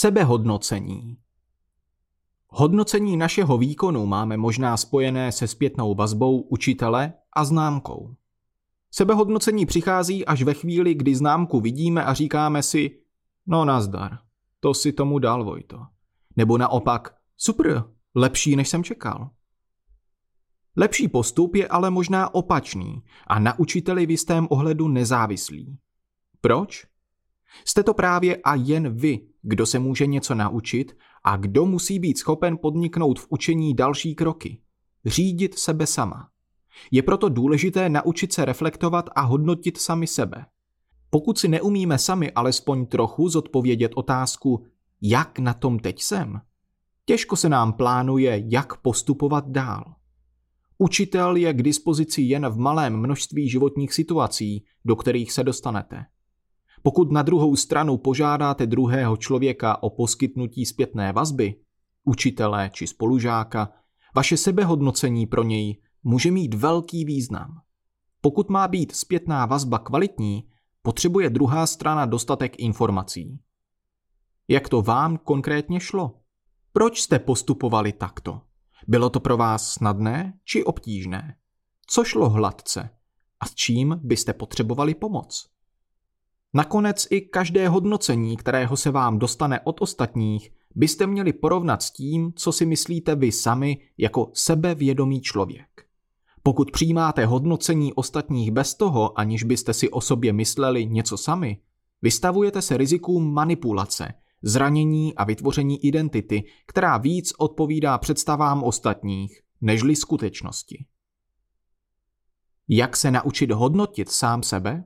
Sebehodnocení. Hodnocení našeho výkonu máme možná spojené se zpětnou vazbou učitele a známkou. Sebehodnocení přichází až ve chvíli, kdy známku vidíme a říkáme si, no nazdar, to si tomu dal Vojto. Nebo naopak, super, lepší než jsem čekal. Lepší postup je ale možná opačný a na učiteli v jistém ohledu nezávislý. Proč? Jste to právě a jen vy, kdo se může něco naučit a kdo musí být schopen podniknout v učení další kroky. Řídit sebe sama. Je proto důležité naučit se reflektovat a hodnotit sami sebe. Pokud si neumíme sami alespoň trochu zodpovědět otázku, jak na tom teď jsem, těžko se nám plánuje, jak postupovat dál. Učitel je k dispozici jen v malém množství životních situací, do kterých se dostanete. Pokud na druhou stranu požádáte druhého člověka o poskytnutí zpětné vazby, učitele či spolužáka, vaše sebehodnocení pro něj může mít velký význam. Pokud má být zpětná vazba kvalitní, potřebuje druhá strana dostatek informací. Jak to vám konkrétně šlo? Proč jste postupovali takto? Bylo to pro vás snadné či obtížné? Co šlo hladce? A s čím byste potřebovali pomoc? Nakonec i každé hodnocení, kterého se vám dostane od ostatních, byste měli porovnat s tím, co si myslíte vy sami jako sebevědomý člověk. Pokud přijímáte hodnocení ostatních bez toho, aniž byste si o sobě mysleli něco sami, vystavujete se rizikům manipulace, zranění a vytvoření identity, která víc odpovídá představám ostatních, nežli skutečnosti. Jak se naučit hodnotit sám sebe?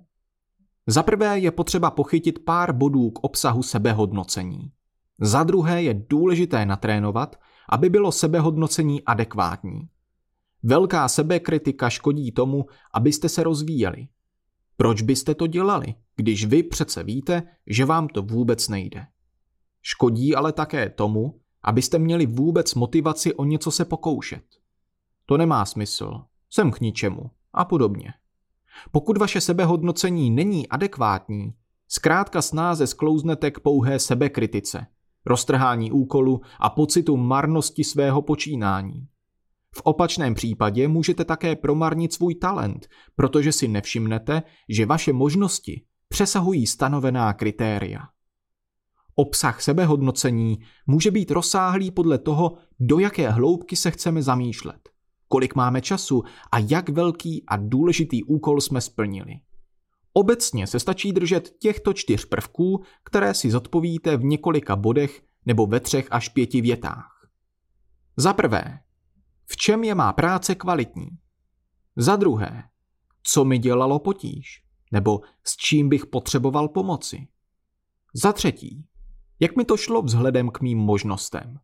Za prvé je potřeba pochytit pár bodů k obsahu sebehodnocení. Za druhé je důležité natrénovat, aby bylo sebehodnocení adekvátní. Velká sebekritika škodí tomu, abyste se rozvíjeli. Proč byste to dělali, když vy přece víte, že vám to vůbec nejde? Škodí ale také tomu, abyste měli vůbec motivaci o něco se pokoušet. To nemá smysl, jsem k ničemu a podobně. Pokud vaše sebehodnocení není adekvátní, zkrátka snáze sklouznete k pouhé sebekritice, roztrhání úkolu a pocitu marnosti svého počínání. V opačném případě můžete také promarnit svůj talent, protože si nevšimnete, že vaše možnosti přesahují stanovená kritéria. Obsah sebehodnocení může být rozsáhlý podle toho, do jaké hloubky se chceme zamýšlet kolik máme času a jak velký a důležitý úkol jsme splnili. Obecně se stačí držet těchto čtyř prvků, které si zodpovíte v několika bodech nebo ve třech až pěti větách. Za prvé, v čem je má práce kvalitní? Za druhé, co mi dělalo potíž? Nebo s čím bych potřeboval pomoci? Za třetí, jak mi to šlo vzhledem k mým možnostem?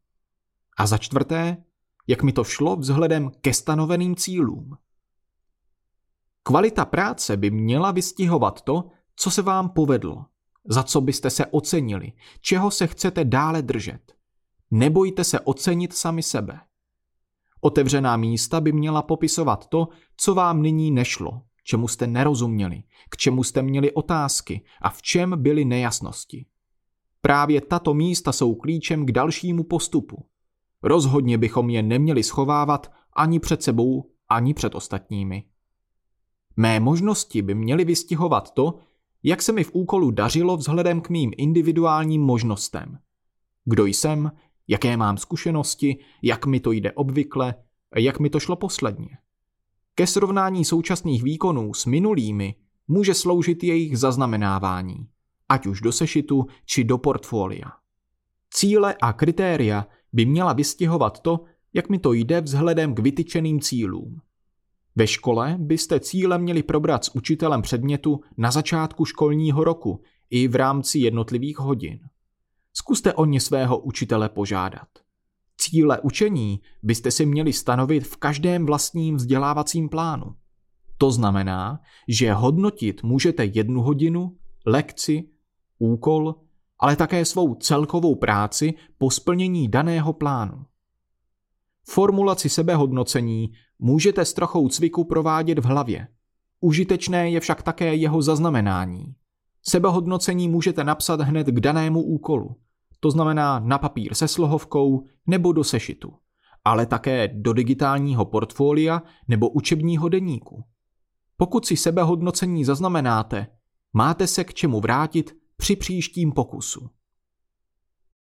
A za čtvrté, jak mi to šlo vzhledem ke stanoveným cílům. Kvalita práce by měla vystihovat to, co se vám povedlo, za co byste se ocenili, čeho se chcete dále držet. Nebojte se ocenit sami sebe. Otevřená místa by měla popisovat to, co vám nyní nešlo, čemu jste nerozuměli, k čemu jste měli otázky a v čem byly nejasnosti. Právě tato místa jsou klíčem k dalšímu postupu. Rozhodně bychom je neměli schovávat ani před sebou, ani před ostatními. Mé možnosti by měly vystihovat to, jak se mi v úkolu dařilo vzhledem k mým individuálním možnostem. Kdo jsem, jaké mám zkušenosti, jak mi to jde obvykle, jak mi to šlo posledně. Ke srovnání současných výkonů s minulými může sloužit jejich zaznamenávání, ať už do sešitu či do portfolia. Cíle a kritéria by měla vystihovat to, jak mi to jde vzhledem k vytyčeným cílům. Ve škole byste cíle měli probrat s učitelem předmětu na začátku školního roku i v rámci jednotlivých hodin. Zkuste o ně svého učitele požádat. Cíle učení byste si měli stanovit v každém vlastním vzdělávacím plánu. To znamená, že hodnotit můžete jednu hodinu, lekci, úkol ale také svou celkovou práci po splnění daného plánu. Formulaci sebehodnocení můžete s trochou cviku provádět v hlavě. Užitečné je však také jeho zaznamenání. Sebehodnocení můžete napsat hned k danému úkolu. to znamená na papír se slohovkou nebo do sešitu, ale také do digitálního portfolia nebo učebního deníku. Pokud si sebehodnocení zaznamenáte, máte se k čemu vrátit při příštím pokusu.